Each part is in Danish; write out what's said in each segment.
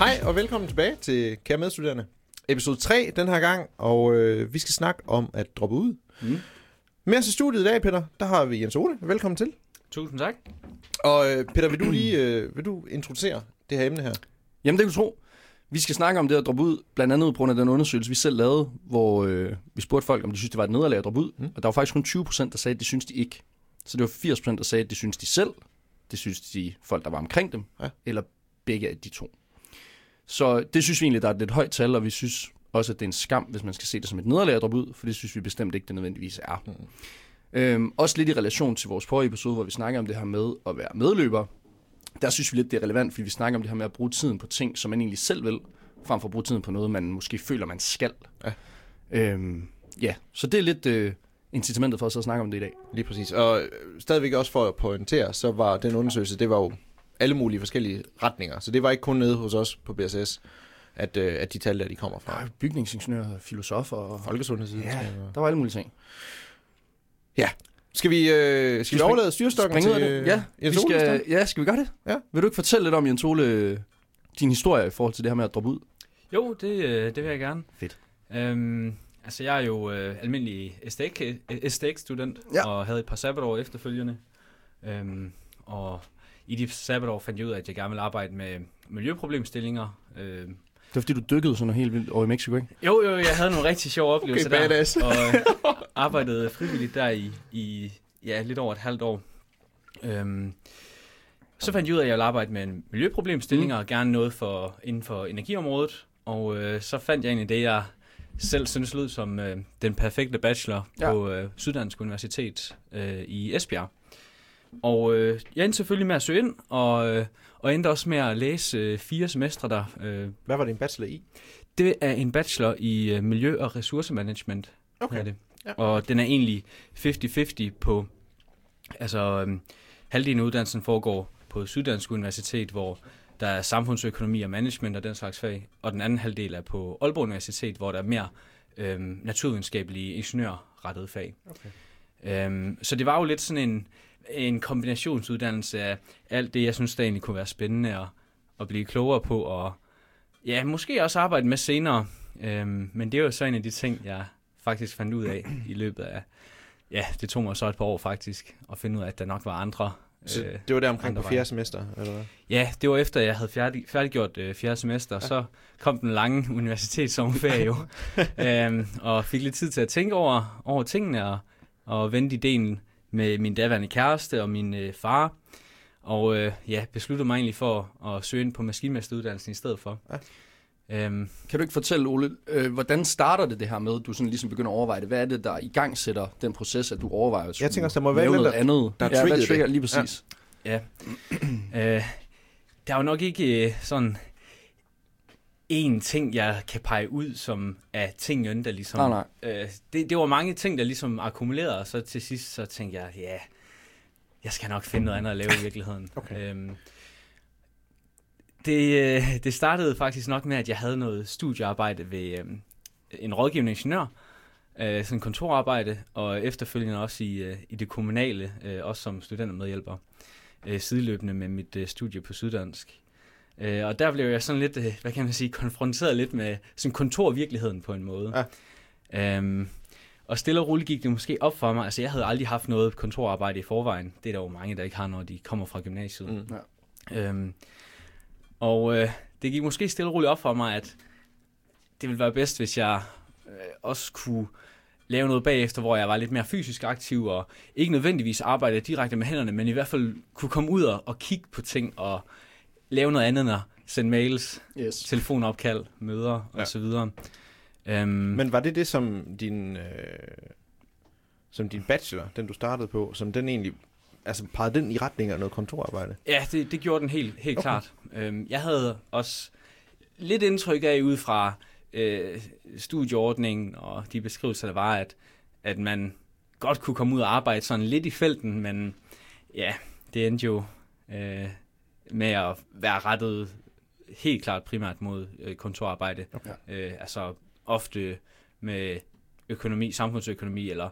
Hej og velkommen tilbage til Kære Medstuderende. Episode 3 den her gang, og øh, vi skal snakke om at droppe ud. Mm. Med os i studiet i dag, Peter, der har vi Jens Ole. Velkommen til. Tusind tak. Og øh, Peter, vil du lige øh, vil du introducere det her emne her? Jamen, det kan du tro. Vi skal snakke om det at droppe ud, blandt andet på grund af den undersøgelse, vi selv lavede, hvor øh, vi spurgte folk, om de synes, det var et nederlag at droppe ud. Mm. Og der var faktisk kun 20 procent, der sagde, at de synes de ikke. Så det var 80 procent, der sagde, at de synes de selv. Det synes de folk, der var omkring dem. Ja. Eller begge af de to. Så det synes vi egentlig, der er et lidt højt tal, og vi synes også, at det er en skam, hvis man skal se det som et nederlag at droppe ud, for det synes vi bestemt ikke, det nødvendigvis er. Mm. Øhm, også lidt i relation til vores forrige episode, hvor vi snakker om det her med at være medløber. Der synes vi lidt, det er relevant, fordi vi snakker om det her med at bruge tiden på ting, som man egentlig selv vil, frem for at bruge tiden på noget, man måske føler, man skal. Ja. Øhm, ja, så det er lidt øh, incitamentet for os at snakke om det i dag. Lige præcis. Og stadigvæk også for at pointere, så var den undersøgelse, det var jo alle mulige forskellige retninger. Så det var ikke kun nede hos os på BSS, at, øh, at de tal der, de kommer fra. Ja, bygningsingeniører, filosofer og... Folkesundhedssiden. Ja, der var alle mulige ting. Skal vi, øh, skal vi springe- overlade styrstokken ud til af det. Ja, Jens vi Ole, skal, skal... ja, skal vi gøre det? Ja. Vil du ikke fortælle lidt om, Jens Ole, din historie i forhold til det her med at droppe ud? Jo, det, øh, det vil jeg gerne. Fedt. Øhm, altså, jeg er jo øh, almindelig STX-student, Ja. og havde et par sabbatår efterfølgende. Øhm, og i de sabbatår fandt jeg ud af, at jeg gerne ville arbejde med miljøproblemstillinger. Øhm, Det var fordi, du dykkede sådan noget helt vildt over i Mexico, ikke? jo, jo, jeg havde nogle rigtig sjove oplevelser Okay, badass. der, og øh, arbejdede frivilligt der i, i ja, lidt over et halvt år. Øhm, så fandt jeg ud af, at jeg ville arbejde med miljøproblemstillinger, mm. og gerne noget for, inden for energiområdet. Og øh, så fandt jeg egentlig det, jeg selv synes lød som øh, den perfekte bachelor ja. på øh, Syddansk Universitet øh, i Esbjerg. Og øh, jeg endte selvfølgelig med at søge ind, og, øh, og endte også med at læse øh, fire semestre der. Øh, Hvad var din bachelor i? det er en bachelor i øh, miljø- og ressourcemanagement. Er det. Ja. Og den er egentlig 50-50 på, altså øhm, halvdelen af uddannelsen foregår på Syddansk Universitet, hvor der er samfundsøkonomi og management og den slags fag, og den anden halvdel er på Aalborg Universitet, hvor der er mere øhm, naturvidenskabelige ingeniørrettede fag. Okay. Øhm, så det var jo lidt sådan en, en kombinationsuddannelse af alt det, jeg synes, der egentlig kunne være spændende at, at blive klogere på, og ja, måske også arbejde med senere. Øhm, men det er jo så en af de ting, jeg faktisk fandt ud af i løbet af, ja, det tog mig så et par år faktisk, at finde ud af, at der nok var andre. Så øh, det var der omkring på fjerde semester, eller hvad? Ja, det var efter, jeg havde færdig, færdiggjort øh, fjerde semester, ja. så kom den lange universitetssommerferie jo, øhm, og fik lidt tid til at tænke over, over tingene, og, og vente ideen med min daværende kæreste og min øh, far, og øh, ja, besluttede mig egentlig for at søge ind på maskinmesteruddannelsen i stedet for. Ja. Øhm, Kan du ikke fortælle, Ole, øh, hvordan starter det det her med, at du sådan ligesom begynder at overveje det? Hvad er det, der i gang sætter den proces, at du overvejer at Jeg tænker der må skulle være noget der- andet? der ja, hvad triggede trigger det. lige præcis? Ja. øh, der er jo nok ikke øh, sådan en ting, jeg kan pege ud, som er tingen, der ligesom... Nej, nej. Øh, det, det var mange ting, der ligesom akkumulerede, og så til sidst så tænkte jeg, ja, jeg skal nok finde noget andet at lave i virkeligheden. Okay. Øhm, det, øh, det startede faktisk nok med, at jeg havde noget studiearbejde ved øh, en rådgivende ingeniør, øh, sådan kontorarbejde, og efterfølgende også i, øh, i det kommunale, øh, også som studentermedhjælper, øh, sideløbende med mit øh, studie på Syddansk. Øh, og der blev jeg sådan lidt, øh, hvad kan man sige, konfronteret lidt med sådan kontorvirkeligheden på en måde. Ja. Øhm, og stille og roligt gik det måske op for mig. Altså, jeg havde aldrig haft noget kontorarbejde i forvejen. Det er der jo mange, der ikke har, når de kommer fra gymnasiet. Mm. Øhm, og øh, det gik måske stille og roligt op for mig, at det ville være bedst, hvis jeg øh, også kunne lave noget bagefter, hvor jeg var lidt mere fysisk aktiv, og ikke nødvendigvis arbejde direkte med hænderne, men i hvert fald kunne komme ud og, og kigge på ting, og lave noget andet end at sende mails, Yes. telefonopkald, møder Ja. osv. Øhm, Men var det det, som din, øh, som din bachelor, den du startede på, som den egentlig, altså pegede den i retning af noget kontorarbejde? Ja, det, det gjorde den helt, helt Okay. klart. Øhm, jeg havde også lidt indtryk af ud fra øh, studieordningen og de beskrivelser, der var, at, at man godt kunne komme ud og arbejde sådan lidt i felten, men ja, det endte jo øh, med at være rettet helt klart primært mod øh, kontorarbejde. Okay. Øh, altså ofte med økonomi, samfundsøkonomi eller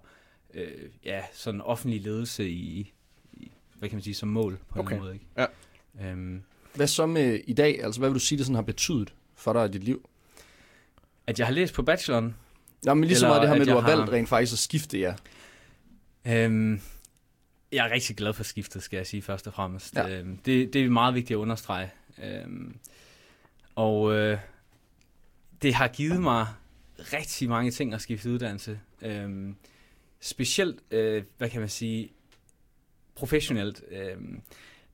øh, ja, sådan offentlig ledelse i, i, hvad kan man sige, som mål på Okay. en måde. Ikke? Ja. Øhm, Hvad så med i dag? Altså, hvad vil du sige, det sådan har betydet for dig i dit liv? At jeg har læst på bacheloren, Nå, men lige så meget det her med, at du har har- valgt rent faktisk at skifte, ja. Øhm, jeg er rigtig glad for skiftet, skal jeg sige først og fremmest. Ja. Øhm, det, det er meget vigtigt at understrege. Øhm, og øh, det har givet mig rigtig mange ting at skifte uddannelse. Øhm, specielt, øh, hvad kan man sige, professionelt. Øhm,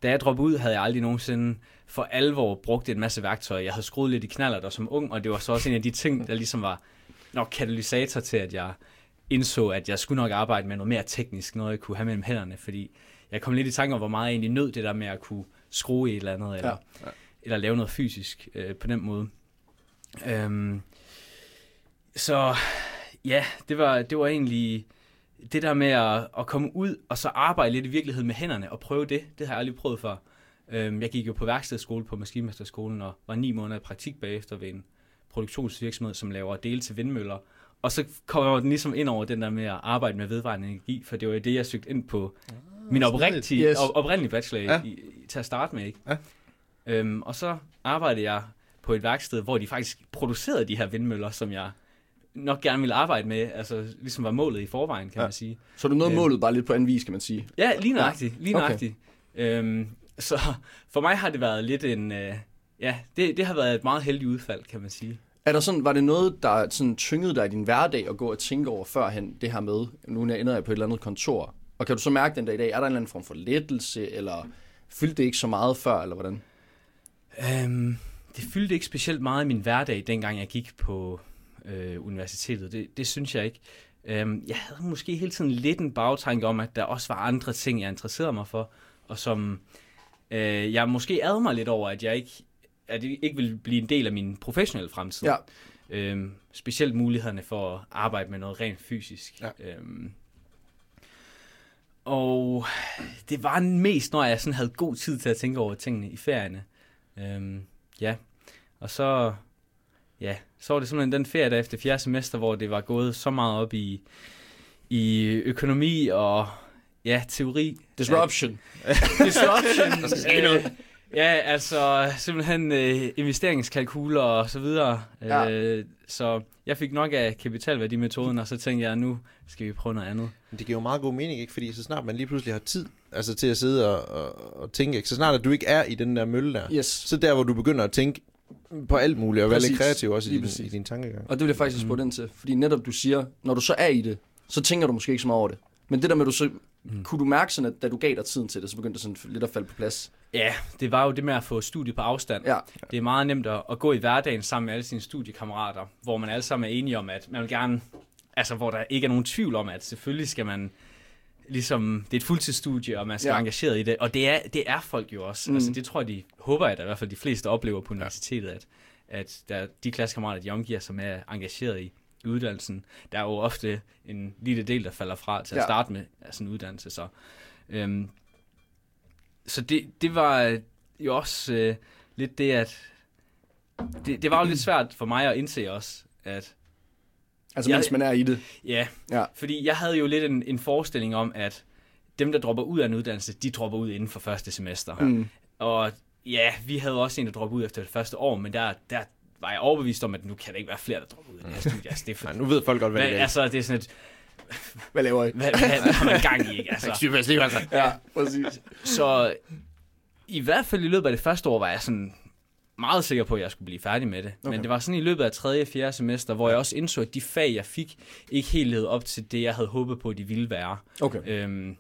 da jeg droppede ud, havde jeg aldrig nogensinde for alvor brugt en masse værktøjer. Jeg havde skruet lidt i knaller der som ung, og det var så også en af de ting, der ligesom var nok katalysator til, at jeg indså, at jeg skulle nok arbejde med noget mere teknisk, noget jeg kunne have mellem hænderne, fordi jeg kom lidt i tanke om, hvor meget jeg egentlig nød det der med at kunne skrue i et eller andet, eller, Ja. ja. eller lave noget fysisk øh, på den måde. Øhm, så ja, det var, det var egentlig det der med at, at komme ud og så arbejde lidt i virkeligheden med hænderne og prøve det, det har jeg aldrig prøvet før. Øhm, jeg gik jo på værkstedsskole på Maskinmesterskolen og var ni måneder i praktik bagefter ved en produktionsvirksomhed, som laver dele til vindmøller. Og så kommer den ligesom ind over den der med at arbejde med vedvarende energi, for det var jo det, jeg søgte ind på min oprindelige, Yes. yes. op, oprindelige bachelor Ja. i, i, til at starte med. Ikke? Ja. Øhm, og så arbejdede jeg på et værksted, hvor de faktisk producerede de her vindmøller, som jeg nok gerne ville arbejde med, altså ligesom var målet i forvejen, kan Ja. man sige. Så du nåede Øh. målet bare lidt på anden vis, kan man sige. Ja, lige nøjagtigt. Lige Okay. nøjagtigt. Øhm, så for mig har det været lidt en... Øh, ja, det, det har været et meget heldigt udfald, kan man sige. Er der sådan, var det noget, der sådan tyngede dig i din hverdag at gå og tænke over førhen, det her med, nu ender jeg på et eller andet kontor, og kan du så mærke den dag i dag, er der en eller anden form for lettelse, eller fyldte det ikke så meget før, eller hvordan? Øhm, det fyldte ikke specielt meget i min hverdag, dengang jeg gik på øh, universitetet. Det, det synes jeg ikke. Øhm, jeg havde måske hele tiden lidt en bagtanke om, at der også var andre ting, jeg interesserede mig for, og som øh, jeg måske ad mig lidt over, at jeg ikke, at det ikke ville blive en del af min professionelle fremtid. Ja. Øhm, specielt mulighederne for at arbejde med noget rent fysisk. Ja. Øhm, og det var mest, når jeg sådan havde god tid til at tænke over tingene i ferierne. Øhm, ja, og så, ja, så var det simpelthen den ferie der efter fjerde semester, hvor det var gået så meget op i, i økonomi og ja, teori. Disruption. Disruption. Der skal ske noget. Øh, Ja, altså simpelthen øh, investeringskalkuler og så videre. Ja. Ja. Øh, så jeg fik nok af kapitalværdimetoden, og så tænkte jeg, nu skal vi prøve noget andet. Men det giver jo meget god mening, ikke? Fordi så snart man lige pludselig har tid altså til at sidde og, og, og tænke, ikke? så snart at du ikke er i den der mølle der, Yes. så der, hvor du begynder at tænke på alt muligt, og være lidt Præcis. kreativ også i din, præcis. i din tankegang. Og det vil jeg faktisk spurgt ind til, fordi netop du siger, når du så er i det, så tænker du måske ikke så meget over det. Men det der med, at du så, Mm. kunne du mærke sådan, at da du gav dig tiden til det, så begyndte det sådan lidt at falde på plads? Ja, det var jo det med at få studiet på afstand. Ja. Det er meget nemt at, at gå i hverdagen sammen med alle sine studiekammerater, hvor man alle sammen er enige om, at man vil gerne, altså hvor der ikke er nogen tvivl om, at selvfølgelig skal man, ligesom, det er et fuldtidsstudie, og man skal Ja. ja. være engageret i det, og det er, det er folk jo også. Mm. Mm. Altså det tror jeg, de håber jeg da, i hvert fald de fleste oplever på universitetet, at, at der, de klassekammerater, de omgiver sig med, er engageret i i uddannelsen. Der er jo ofte en lille del, der falder fra til at Ja. starte med af sådan en uddannelse, så... Øhm, så det, det var jo også øh, lidt det, at det, det var jo lidt svært for mig at indse også, at Altså Jeg- mens man er i det. ja, Ja. fordi jeg havde jo lidt en, en forestilling om, at dem, der dropper ud af en uddannelse, de dropper ud inden for første semester. Mm. Og ja, vi havde også en, der droppede ud efter det første år, men der, der var jeg overbevist om, at nu kan der ikke være flere, der dropper ud af det her studie. Altså, det er for, Nej, nu ved folk godt, hvad hvad, det er. altså, det er sådan et, Hvad laver I? hvad, hvad, hvad har man gang i, ikke? Altså, Psykisk, altså. Ja, præcis. Så i hvert fald i løbet af det første år var jeg sådan meget sikker på, at jeg skulle blive færdig med det. Okay. Men det var sådan i løbet af 3. og 4. semester, hvor jeg også indså, at de fag, jeg fik, ikke helt levede op til det, jeg havde håbet på, de ville være. Okay. Øhm,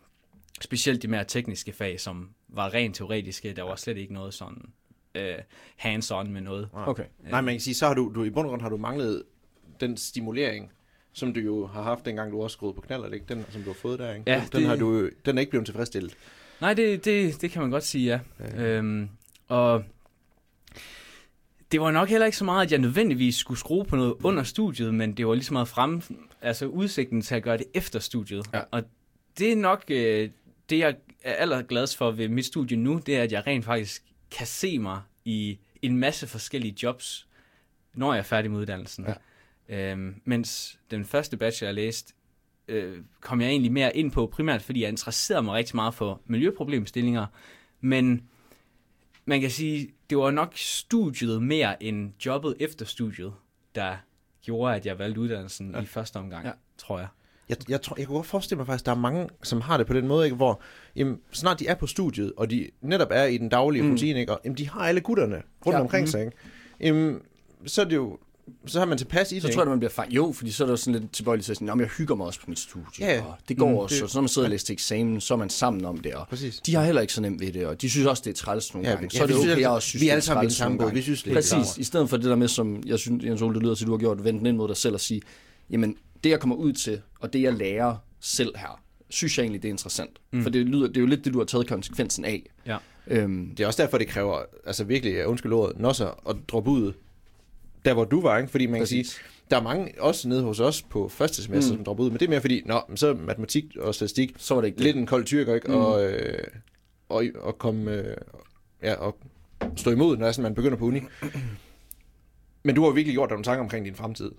specielt de mere tekniske fag, som var rent teoretiske. Der var slet ikke noget sådan øh, hands-on med noget. Okay. Nej, man kan sige, så har du, du i bund og grund har du manglet den stimulering, som du jo har haft, dengang du også skruede på knaller, ikke? Den, som du har fået der, ikke? Ja, den, den, det- har du, den er ikke blevet tilfredsstillet. Nej, det, det, det kan man godt sige, ja. Ja. Øhm, og det var nok heller ikke så meget, at jeg nødvendigvis skulle skrue på noget under studiet, men det var lige så meget frem, altså udsigten til at gøre det efter studiet. Ja. Og det er nok øh, det, jeg er allergladest for ved mit studie nu, det er, at jeg rent faktisk kan se mig i en masse forskellige jobs, når jeg er færdig med uddannelsen. Ja. Øhm, mens den første bachelor, jeg læste, øh, kom jeg egentlig mere ind på, primært fordi jeg interesserede mig rigtig meget for miljøproblemstillinger, men man kan sige, det var nok studiet mere end jobbet efter studiet, der gjorde, at jeg valgte uddannelsen ja. i første omgang, Ja. tror jeg. Jeg, jeg, tror, jeg kunne godt forestille mig faktisk, at der er mange, som har det på den måde, ikke? hvor jamen, snart de er på studiet, og de netop er i den daglige Mm. rutine, ikke? og jamen, de har alle gutterne rundt ja. omkring Mm. sig. Ikke? Jamen, så er det jo, så har man tilpas i det. Så tror jeg, at man bliver fanget. Jo, fordi så er der sådan lidt tilbøjelig til at sige, "Nå, men jeg hygger mig også på mit studie. Ja. Og det går Mm, også. det- Og så når man sidder og læser til eksamen, så er man sammen om det. Og Præcis. de har heller ikke så nemt ved det, og de synes også, det er træls nogle Ja, gange. Så ja, er det okay, at jeg også synes, vi det er alle sammen træls samme. Vi synes, det er Præcis. I stedet for det der med, som jeg synes, Jens Ole, det lyder til, du har gjort, vente den ind mod dig selv og sige, jamen, det jeg kommer ud til, og det jeg lærer selv her, synes jeg egentlig, det er interessant. Mm. For det, lyder, det er jo lidt det, du har taget konsekvensen af. Ja. Øhm, Det er også derfor, det kræver, altså virkelig, undskyld ordet, nosser at droppe ud der, hvor du var, ikke? Fordi man kan sige, Præcis. der er mange, også nede hos os på første semester, Mm. som dropper ud, men det er mere fordi, nå, så er matematik og statistik så var det ikke det. lidt en kold tyrker, ikke? Mm. Og, øh, og, og komme, øh, ja, og stå imod, når det sådan, man begynder på uni. Men du har virkelig gjort dig nogle tanker omkring din fremtid,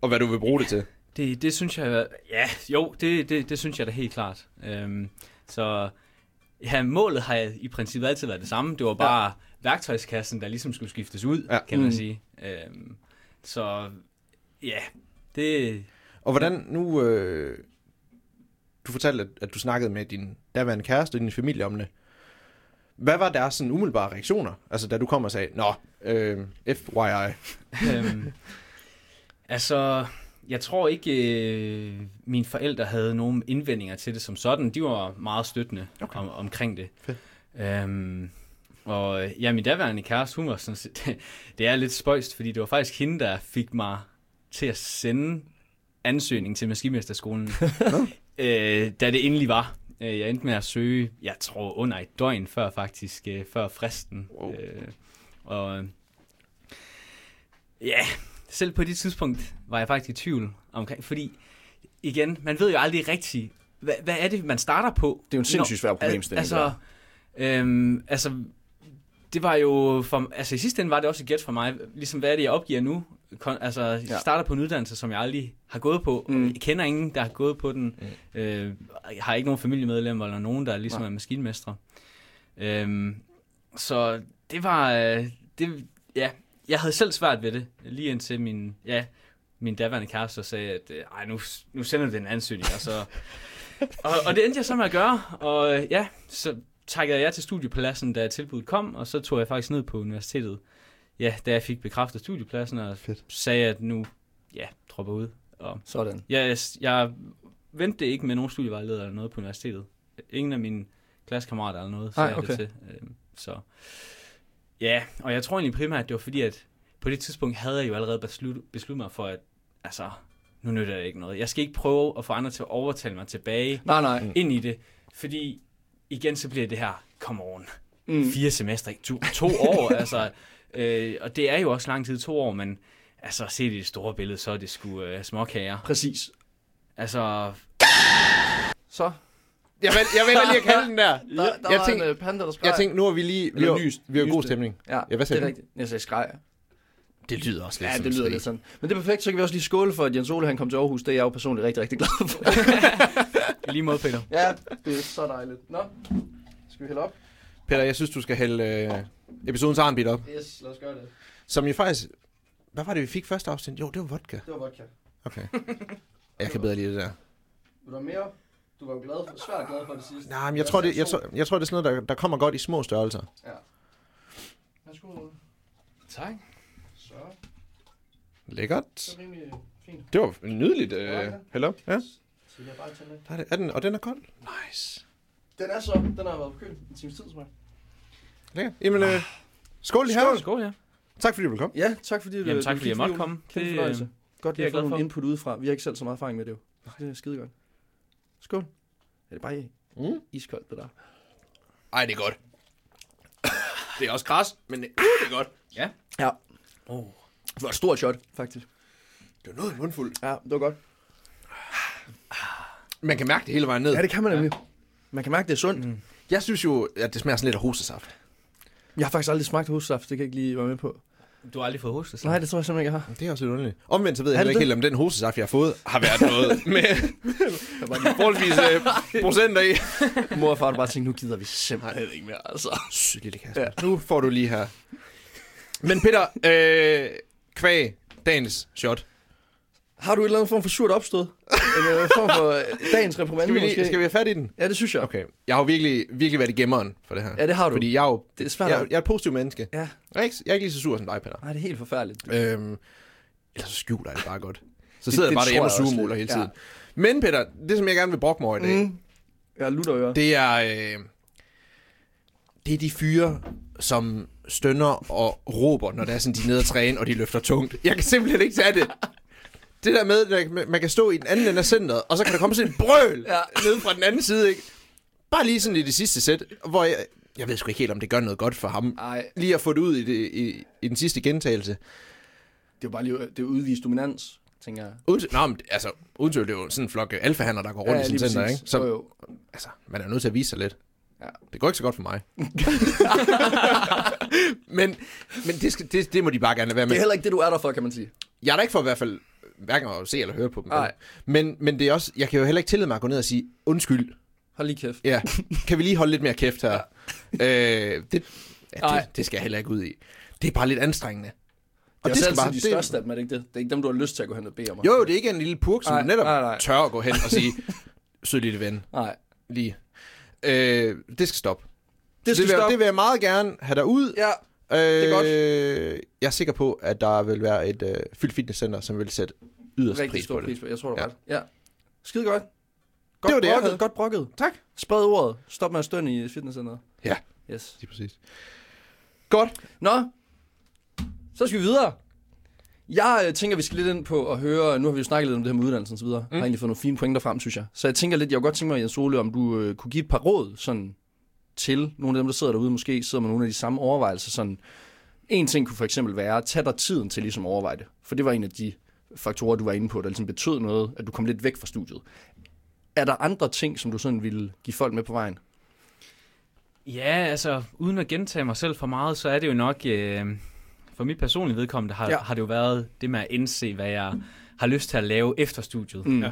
og hvad du vil bruge det til. Det, det synes jeg, ja, jo, det, det, det synes jeg da helt klart. Øhm, så ja, målet har jeg i princippet altid været det samme. Det var bare ja. værktøjskassen, der ligesom skulle skiftes ud, Ja. ja. kan man Mm. sige. Øhm, så ja, det, Og hvordan nu... Øh, du fortalte, at, at du snakkede med din daværende kæreste og din familie om det. Hvad var deres sådan umiddelbare reaktioner? Altså, da du kom og sagde, Nå, øh, FYI. øhm, altså, jeg tror ikke, øh, mine forældre havde nogen indvendinger til det som sådan. De var meget støttende Okay. om, omkring det. Fedt. Øhm, og øh, ja, min daværende kæreste, hun var sådan set, det er lidt spøjst, fordi det var faktisk hende, der fik mig til at sende ansøgning til Maskinmesterskolen, øh, da det endelig var. Øh, Jeg endte med at søge, jeg tror under et døgn før faktisk, øh, før fristen. Wow. Øh, og ja, selv på det tidspunkt var jeg faktisk i tvivl omkring, fordi igen, man ved jo aldrig rigtigt, hvad, hvad er det, man starter på? Det er jo en sindssygt svær problemstilling. Altså, øhm, altså, det var jo, for, altså i sidste ende var det også et gæt for mig, ligesom hvad er det, jeg opgiver nu? Kon, altså, jeg Ja. starter på en uddannelse, som jeg aldrig har gået på. Mm. Jeg kender ingen, der har gået på den. Mm. Øh, jeg har ikke nogen familiemedlemmer eller nogen, der ligesom Nej. er maskinmestre. Øhm, så det var, øh, det, ja, jeg havde selv svært ved det, lige indtil min, ja, min daværende kæreste sagde, at øh, ej, nu, nu sender du den ansøgning, og så... og, og det endte jeg så med at gøre, og øh, ja, så takkede jeg til studiepladsen, da tilbuddet kom, og så tog jeg faktisk ned på universitetet, ja, da jeg fik bekræftet studiepladsen, og Fedt. sagde, at nu, ja, dropper ud. Og Sådan. jeg, jeg ventede ikke med nogen studievejleder eller noget på universitetet. Ingen af mine klassekammerater eller noget, sagde Nej, jeg okay. det til. Øhm, så ja, og jeg tror egentlig primært, at det var fordi, at på det tidspunkt havde jeg jo allerede besluttet, besluttet mig for, at altså, nu nytter det ikke noget. Jeg skal ikke prøve at få andre til at overtale mig tilbage Nej, nej. ind i det, fordi igen så bliver det her, come on, Mm. fire semester? To, to år, altså, øh, og det er jo også lang tid, to år, men altså, set i det store billede, så er det sgu øh, småkager. Præcis. Altså, Så. Jeg, vel, jeg vælger lige at kalde den der. Der, der jeg, var tænkte, en uh, panda, der skreg. jeg tænkte, nu har vi lige... Vi har, nyst. vi har god stemning. Ja, Ja, hvad sagde det er du? rigtigt. Jeg sagde skreg. Det lyder også lidt Ja, det lyder skrig. lidt sådan. Men det er perfekt, så kan vi også lige skåle for, at Jens Ole han kom til Aarhus. Det er jeg jo personligt rigtig, rigtig glad for. i lige måde, Peter. ja, det er så dejligt. Nå, skal vi hælde op? Peter, jeg synes, du skal hælde øh, episodens arnbit op. Yes, lad os gøre det. Som jo faktisk... Hvad var det, vi fik første afsnit? Jo, det var vodka. Det var vodka. Okay. Jeg kan bedre lide det der. Vil du have mere? Du var jo glad for, svært glad for det sidste. Nej, men jeg tror, det, jeg, tror, jeg tror, det er sådan noget, der, der kommer godt i små størrelser. Ja. Værsgo. Tak. Så, Lækkert. det er rimelig fint. Det var nydeligt. Øh, Ja, hello. Ja, Så jeg bare der er, det. er den, og den er kold. Nice. Den er så, den har været på køl en times tid, tror jeg. Lækkert. Jamen, øh, skål lige her. Skål, ja. Tak fordi du ville komme. Ja, tak fordi du Jamen, tak fordi jeg måtte komme. Kæmpe Det, fornøjelse. øh, Godt, det er jeg glad for. input udefra. Vi har ikke selv så meget erfaring med det jo. Det er skide godt. Skål. Er det bare Mm. iskoldt, det der? Ej, det er godt. Det er også græs, men uh, det er godt. Ja. Ja. Oh. Det var et stort shot, faktisk. Det var noget mundfuld. Ja, det var godt. Man kan mærke det hele vejen ned. Ja, det kan man nemlig. Man kan mærke, det er sundt. Mm. Jeg synes jo, at det smager sådan lidt af hosesaft. Jeg har faktisk aldrig smagt hussaft, det kan jeg ikke lige være med på. Du har aldrig fået hoste, så? Nej, det tror jeg simpelthen ikke, jeg har. Det er også lidt underligt. Omvendt så ved jeg Er heller ikke helt, om den hostesaft, jeg har fået, har været noget med forholdsvis øh, procenter i. Mor og far har bare tænkt, nu gider vi simpelthen ikke mere, altså. Sygt, lille Kasper. Ja. Nu får du lige her. Men Peter, øh, kvæg, dagens shot. Har du et eller andet form for surt opstød? Eller en form for øh, dagens reprimande Skal vi, lige, skal vi have fat i den? Ja, det synes jeg. Okay. Jeg har jo virkelig, virkelig været i gemmeren for det her. Ja, det har du. Fordi jeg er jo Det er svært. jeg, jeg er et positivt menneske. Ja. Jeg er, ikke, jeg er ikke lige så sur som dig, Peter. Nej, det er helt forfærdeligt. Øhm, ellers så skjuler jeg det bare godt. Så Det- sidder jeg det bare tror derhjemme og jeg lidt. hele tiden. Men Peter, det som jeg gerne vil brokke mig over i dag, Mm. Jeg lutter jo. det er... Øh, det er de fyre, som stønner og råber, når det er sådan, de er nede at træne, og de løfter tungt. Jeg kan simpelthen ikke tage det. Det der med, at man kan stå i den anden ende af centret, og så kan der komme sådan en brøl ja. Nede fra den anden side, ikke? Bare lige sådan i det sidste sæt, hvor jeg, jeg ved sgu ikke helt, om det gør noget godt for ham. Nej, Lige at få det ud i, det, i, i den sidste gentagelse. det er jo bare lige det er udvist dominans, tænker jeg. Uden, nå, men, altså, uden tvivl, det er jo sådan en flok alfahander, der går rundt ja, i sådan center, ikke? Så, Jo, jo. altså, man er nødt til at vise sig lidt. Ja. Det går ikke så godt for mig. men men det, skal, det, det må de bare gerne være Det med. er heller ikke det, du er der for, kan man sige. Jeg er der ikke for i hvert fald hverken at se eller høre på dem. Nej. Men, men det er også, jeg kan jo heller ikke tillade mig at gå ned og sige, undskyld, Hold lige kæft. ja, kan vi lige holde lidt mere kæft her? øh, det, ja, Nej. det, det skal jeg heller ikke ud i. Det er bare lidt anstrengende. Og det er skal altid de det- største af dem, er det ikke det? Det er ikke dem, du har lyst til at gå hen og bede om. Jo, det er ikke en lille purk, som Nej, netop nej, nej. tør at gå hen og sige, sød lille ven, Nej. lige. Øh, det skal stoppe. Det skal det, vil, stoppe. det vil jeg meget gerne have dig ud. Ja, øh, er godt. Jeg er sikker på, at der vil være et øh, fyldt fitnesscenter, som vil sætte yderst rigtig pris på det. pris på. Jeg tror, du Ja. ja. ret. Ja. Skide godt. Godt Det var det, jeg brokket, havde. Godt brokket. Tak. Spred ordet. Stop med at stønne i fitnesscenteret. Ja. Yes. Lige præcis. Godt. Nå, så skal vi videre. Jeg øh, tænker, vi skal lidt ind på at høre, nu har vi jo snakket lidt om det her med uddannelsen og så videre. Mm. Jeg har egentlig fået nogle fine pointer frem, synes jeg. Så jeg tænker lidt, jeg kunne godt tænke mig, Jens Ole, om du øh, kunne give et par råd sådan, til nogle af dem, der sidder derude, måske sidder med nogle af de samme overvejelser. Sådan. En ting kunne for eksempel være, at tage dig tiden til ligesom at overveje det. For det var en af de faktorer, du var inde på, der ligesom betød noget, at du kom lidt væk fra studiet. Er der andre ting, som du sådan ville give folk med på vejen? Ja, altså, uden at gentage mig selv for meget, så er det jo nok, øh, for mit personlige vedkommende, har, Ja. har det jo været det med at indse, hvad jeg har lyst til at lave efter studiet. Mm. Ja.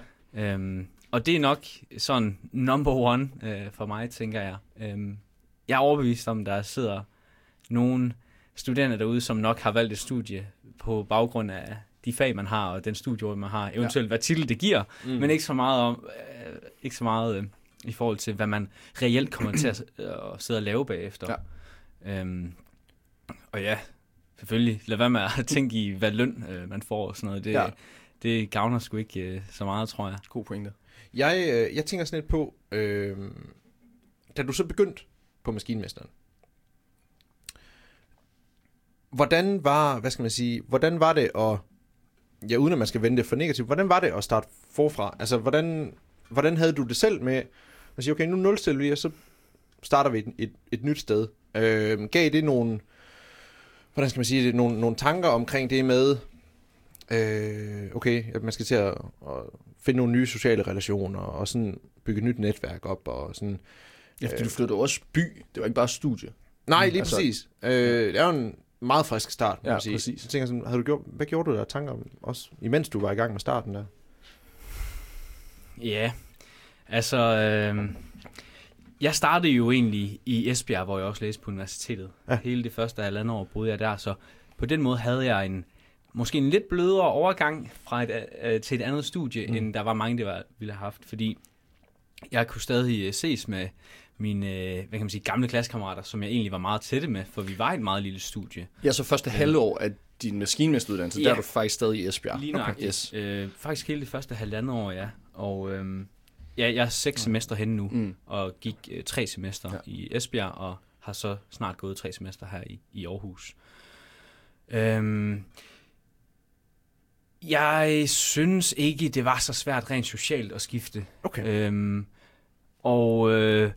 Øhm, og det er nok sådan number one øh, for mig, tænker jeg. Øhm, jeg er overbevist om, der sidder nogle studerende derude, som nok har valgt et studie på baggrund af de fag, man har, og den studieår, man har, eventuelt hvad titel det giver, mm. men ikke så meget om, øh, ikke så meget øh, i forhold til, hvad man reelt kommer til at, øh, at sidde og lave bagefter. Ja. Øhm, og ja, selvfølgelig, lad være med at tænke i, hvad løn øh, man får og sådan noget. Det, Ja. ja. det gavner sgu ikke øh, så meget, tror jeg. God pointe. Jeg, øh, jeg tænker sådan lidt på, øh, da du så begyndte på Maskinmesteren, hvordan var, hvad skal man sige, hvordan var det at, ja uden at man skal vende det for negativt, hvordan var det at starte forfra? Altså, hvordan, hvordan havde du det selv med at sige, okay, nu nulstiller vi, og så starter vi et, et, et nyt sted. Øh, gav det nogle, hvordan skal man sige det, nogle, nogle tanker omkring det med, øh, okay, at man skal til at, at finde nogle nye sociale relationer, og sådan bygge et nyt netværk op, og sådan, Ja, fordi du flyttede også by. Det var ikke bare studie. Nej, lige Altså- præcis. Øh, det er jo en meget frisk start, må Ja, man sige. præcis. Så tænker jeg sådan, havde du gjort, hvad gjorde du der tanker om, også imens du var i gang med starten der? Ja, altså, øh, jeg startede jo egentlig i Esbjerg, hvor jeg også læste på universitetet. Ja. Hele det første halvandet år boede jeg der, så på den måde havde jeg en måske en lidt blødere overgang fra et, øh, til et andet studie, Mm. end der var mange, der var, ville have haft, fordi jeg kunne stadig øh, ses med mine øh, hvad kan man sige, gamle klassekammerater, som jeg egentlig var meget tætte med, for vi var et meget lille studie. Ja, så første halvår af din maskinmesteruddannelse, Ja. der er du faktisk stadig i Esbjerg. Lige nøjagtigt. Yes. Øh, faktisk hele det første halvandet år, ja. Og øhm, ja, jeg er seks semester henne nu, Mm. og gik øh, tre semester Ja. ja. i Esbjerg, og har så snart gået tre semester her i, i Aarhus. Øhm, jeg synes ikke, det var så svært rent socialt at skifte. Okay. Øhm, og øh,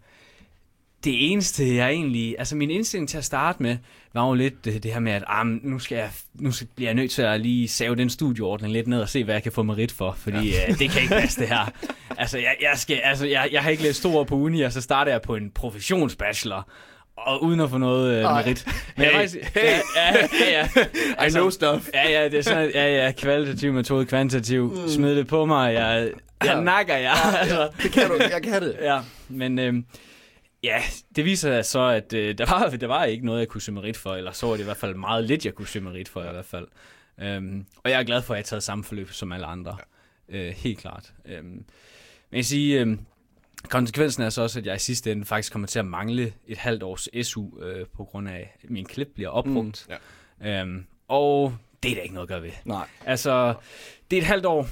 det eneste, jeg egentlig... Altså, min indstilling til at starte med, var jo lidt det, det her med, at ah, nu, skal jeg, nu skal, bliver jeg nødt til at lige save den studieordning lidt ned og se, hvad jeg kan få merit for, fordi ja. øh, det kan ikke passe det her. Altså, jeg, jeg, skal, altså jeg, jeg har ikke læst to år på uni, og så starter jeg på en professionsbachelor, Og uden at få noget øh, merit. Men jeg Hey, faktisk, ja, ja, ja, ja. I know stuff. Ja, ja, det er sådan, ja, ja, kvalitativ metode, kvantitativ. Mm. Smid det på mig, jeg, jeg nakker jer. altså. Det kan du, jeg kan det. Ja, men øh, ja, det viser sig så, at øh, der, var, der var ikke noget, jeg kunne søge merit for, eller så var det i hvert fald meget lidt, jeg kunne søge merit for i hvert fald. Øhm, og jeg er glad for, at jeg har taget samme forløb som alle andre. Ja. Øh, helt klart. Øhm, men jeg siger, øh, konsekvensen er så også, at jeg i sidste ende faktisk kommer til at mangle et halvt års SU, øh, på grund af, at min klip bliver opbrugt. Mm, ja. øhm, og det er der ikke noget at gøre ved. Nej. Altså, det er et halvt år.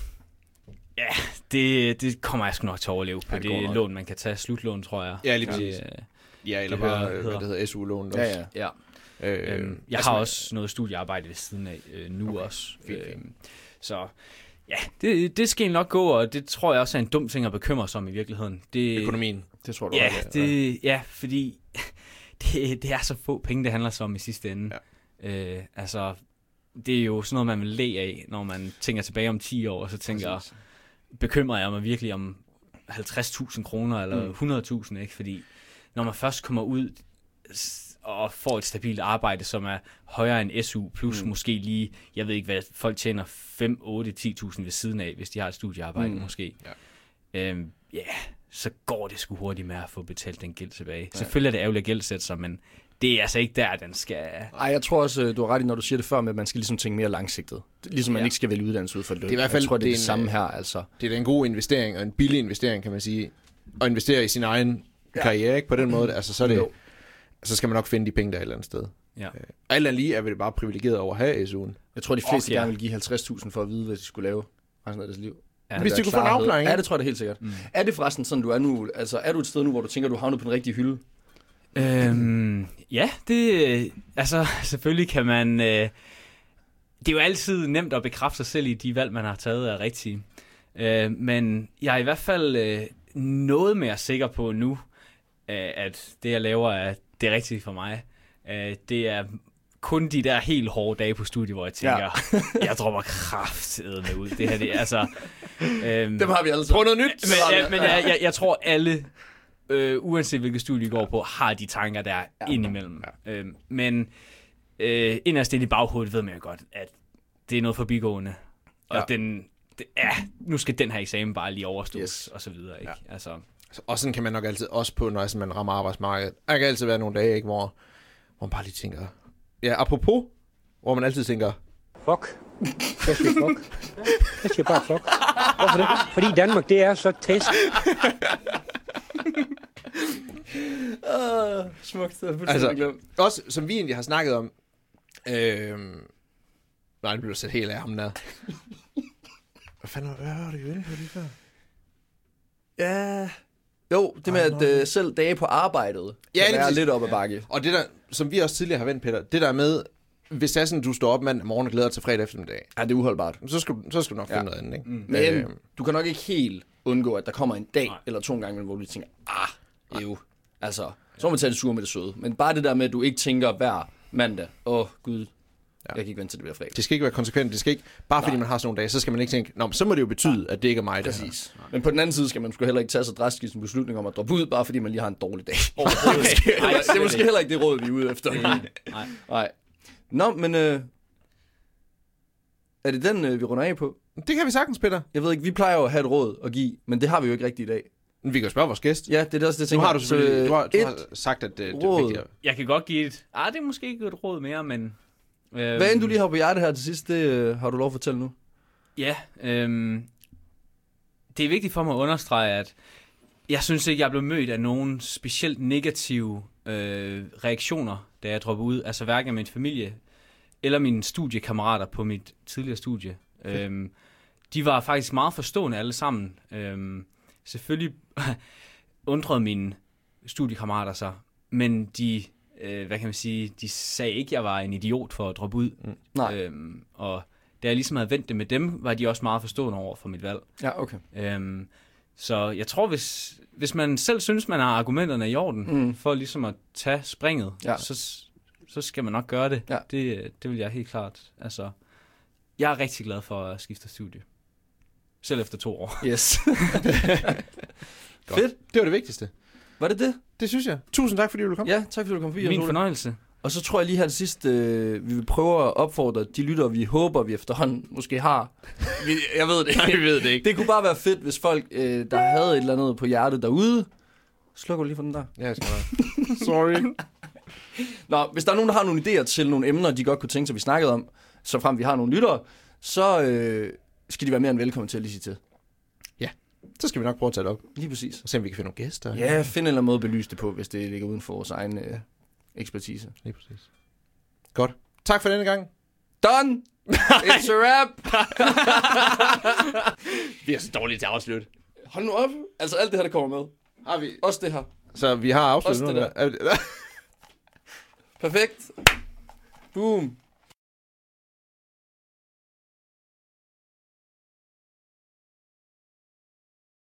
Ja, det, det kommer jeg sgu nok til at overleve på Ja, det det, det lån, man kan tage. Slutlån, tror jeg. Ja, lige Det, præcis. øh, Ja, eller Det bare, hører- øh, hvad hedder. det hedder, SU-lån. Ja, ja. ja. Øh, Øhm, jeg altså, har også noget studiearbejde ved siden af øh, nu okay. også. Fint, fint. Øhm, så ja, det, det skal nok gå, og det tror jeg også er en dum ting at bekymre sig om i virkeligheden. Det, Økonomien. Det tror du Ja, også. det, ja, fordi det, det er så få penge, det handler så om i sidste ende. Ja. Øh, altså, det er jo sådan noget, man vil le af, når man tænker tilbage om 10 år, og så tænker, Præcis. bekymrer jeg mig virkelig om 50.000 kroner eller Mm. 100.000, ikke? Fordi når man først kommer ud og får et stabilt arbejde, som er højere end SU, plus mm. Måske lige, jeg ved ikke hvad, folk tjener 5, 8, 10.000 ved siden af, hvis de har et studiearbejde mm. Måske. Ja. Øhm, ja, så går det sgu hurtigt med at få betalt den gæld tilbage. Ja. Selvfølgelig er det ærgerligt at gældsætte sig, men det er altså ikke der, den skal... Ej, jeg tror også, øh, du har ret i, når du siger det før, med at man skal ligesom tænke mere langsigtet. Ligesom man Ja. ikke skal vælge uddannelse ud for løn. Det er i hvert fald- jeg tror, det er det er det, en, samme øh, her, altså. Det er en god investering, og en billig investering, kan man sige. At investere i sin egen ja. karriere, ikke? På den måde. Altså, så, er det, Jo. Så skal man nok finde de penge der et eller andet sted. Ja. Øh, og alt andet lige er vi det bare privilegeret over at have SU'en. Jeg tror, de fleste ja. gerne vil give 50.000 for at vide, hvad de skulle lave resten af deres liv. Ja. Hvis de kunne få en afklaring, Ja, det tror jeg da helt sikkert. Mm. Er det forresten sådan, du er nu? Altså, er du et sted nu, hvor du tænker, du havner på den rigtige hylde? Øhm, ja, det... øh, Altså, selvfølgelig kan man... Øh, det er jo altid nemt at bekræfte sig selv i, de valg, man har taget er rigtige. Øh, men jeg er i hvert fald øh, noget mere sikker på nu, øh, at det, jeg laver, er det rigtige for mig. Øh, det er kun de der helt hårde dage på studiet, hvor jeg tænker, ja. jeg dropper kraftedeme ud. Det her, det er altså... Øhm, Dem har vi alle. Prøv noget nyt! men, ja, men jeg, jeg, jeg tror, alle, øh, uanset hvilket studie I går på, har de tanker der ja. indimellem. Ja. Øhm, men øh, inderst inde i baghovedet ved man jo godt, at det er noget forbigående. Og Ja. den, det, ja, nu skal den her eksamen bare lige overstås, yes. og så videre. Ikke? Ja. Altså, Og sådan kan man nok altid også på, når man rammer arbejdsmarkedet. Der kan altid være nogle dage, ikke, hvor, hvor man bare lige tænker... Ja, apropos, hvor man altid tænker, Fuck. Jeg siger fuck. Jeg siger bare fuck. Hvorfor det? Fordi Danmark, det er så tæsk. Uh, smukt. Er Altså- glemt. også som vi egentlig har snakket om... Øh, nej, det blev sat helt af ham der. Hvad fanden hvad var det inde på lige før? Ja. Jo, det med, Ej, at øh, selv dage på arbejdet Ja, kan være lidt op ad bakke. Og det der, som vi også tidligere har vendt, Peter, det der med, hvis det er sådan, du står op mandag morgen og glæder dig til fredag eftermiddag, Ja, det er uholdbart. så skal, du- så skal du nok finde noget andet, ikke? Mm. Men Øh, du kan nok ikke helt undgå, at der kommer en dag Nej. eller to gange, hvor du tænker, ah, jo. Altså, så må man tage det sure med det søde. Men bare det der med, at du ikke tænker hver mandag, åh oh, gud, ja. jeg kan ikke vente til det bliver fredag. det skal ikke være konsekvent. Det skal ikke, bare fordi man har sådan nogle dage, så skal man ikke tænke, Nå, men så må det jo betyde, at det ikke er mig, det her. Præcis. Men på den anden side skal man sgu heller ikke tage så drastisk en beslutning om at droppe ud, bare fordi man lige har en dårlig dag. Nej, det er måske heller ikke det råd, vi er ude efter. Nej. Nej. Nå, men øh, er det den, øh, vi runder af på? Det kan vi sagtens, Peter. Jeg ved ikke, vi plejer jo at have et råd at give, men det har vi jo ikke rigtigt i dag. Men Vi kan jo spørge vores gæst. Ja, det er også det, jeg Nu tænker. har du selvfølgelig, du har, du har sagt, at det, det er vigtigt. at- jeg kan godt give et... Ah, det er måske ikke et råd mere, men... Øh, Hvad end du lige har på hjertet her til sidst, det øh, har du lov at fortælle nu. Ja, øhm, det er vigtigt for mig at understrege, at jeg synes ikke, jeg blev mødt af nogen specielt negative øh, reaktioner, da jeg droppede ud. Altså hverken af min familie eller mine studiekammerater på mit tidligere studie. Øhm, de var faktisk meget forstående alle sammen. Øhm, selvfølgelig undrede mine studiekammerater sig, men de, øh, hvad kan man sige, de sagde ikke, at jeg var en idiot for at droppe ud. Nej. Øhm, og da jeg ligesom havde vendt det med dem, var de også meget forstående over for mit valg. Ja, okay. Øhm, så jeg tror, hvis, hvis man selv synes, man har argumenterne i orden, Mm. for ligesom at tage springet, Ja. så, så skal man nok gøre det. Ja. det. Det vil jeg helt klart. Altså, jeg er rigtig glad for at skifte studie. Selv efter to år. Yes. Godt. Fedt. Det var det vigtigste. Var det det? Det synes jeg. Tusind tak, fordi du komme. Ja, tak fordi du kom forbi. Min fornøjelse. Og så tror jeg lige her til sidst, øh, vi vil prøve at opfordre de lyttere, vi håber, vi efterhånden måske har. Vi, jeg ved det ikke. ved det ikke. Det kunne bare være fedt, hvis folk, øh, der havde et eller andet på hjertet derude, slukker du lige for den der. Ja, jeg skal. Sorry. Nå, hvis der er nogen, der har nogle idéer til nogle emner, de godt kunne tænke sig, vi snakkede om, så frem vi har nogle lyttere, så øh, skal de være mere end velkommen til at lige sige til. Så skal vi nok prøve at tage det op. Lige præcis. Og se, om vi kan finde nogle gæster. Ja, find en eller anden måde at belyse det på, hvis det ligger uden for vores egen øh, ekspertise. Lige præcis. Godt. Tak for denne gang. Done! It's a wrap! Vi er så dårlige til at afslutte. Hold nu op. Altså alt det her, der kommer med. Har vi... Også det her. Så vi har afsluttet nu. der. Perfekt. Boom.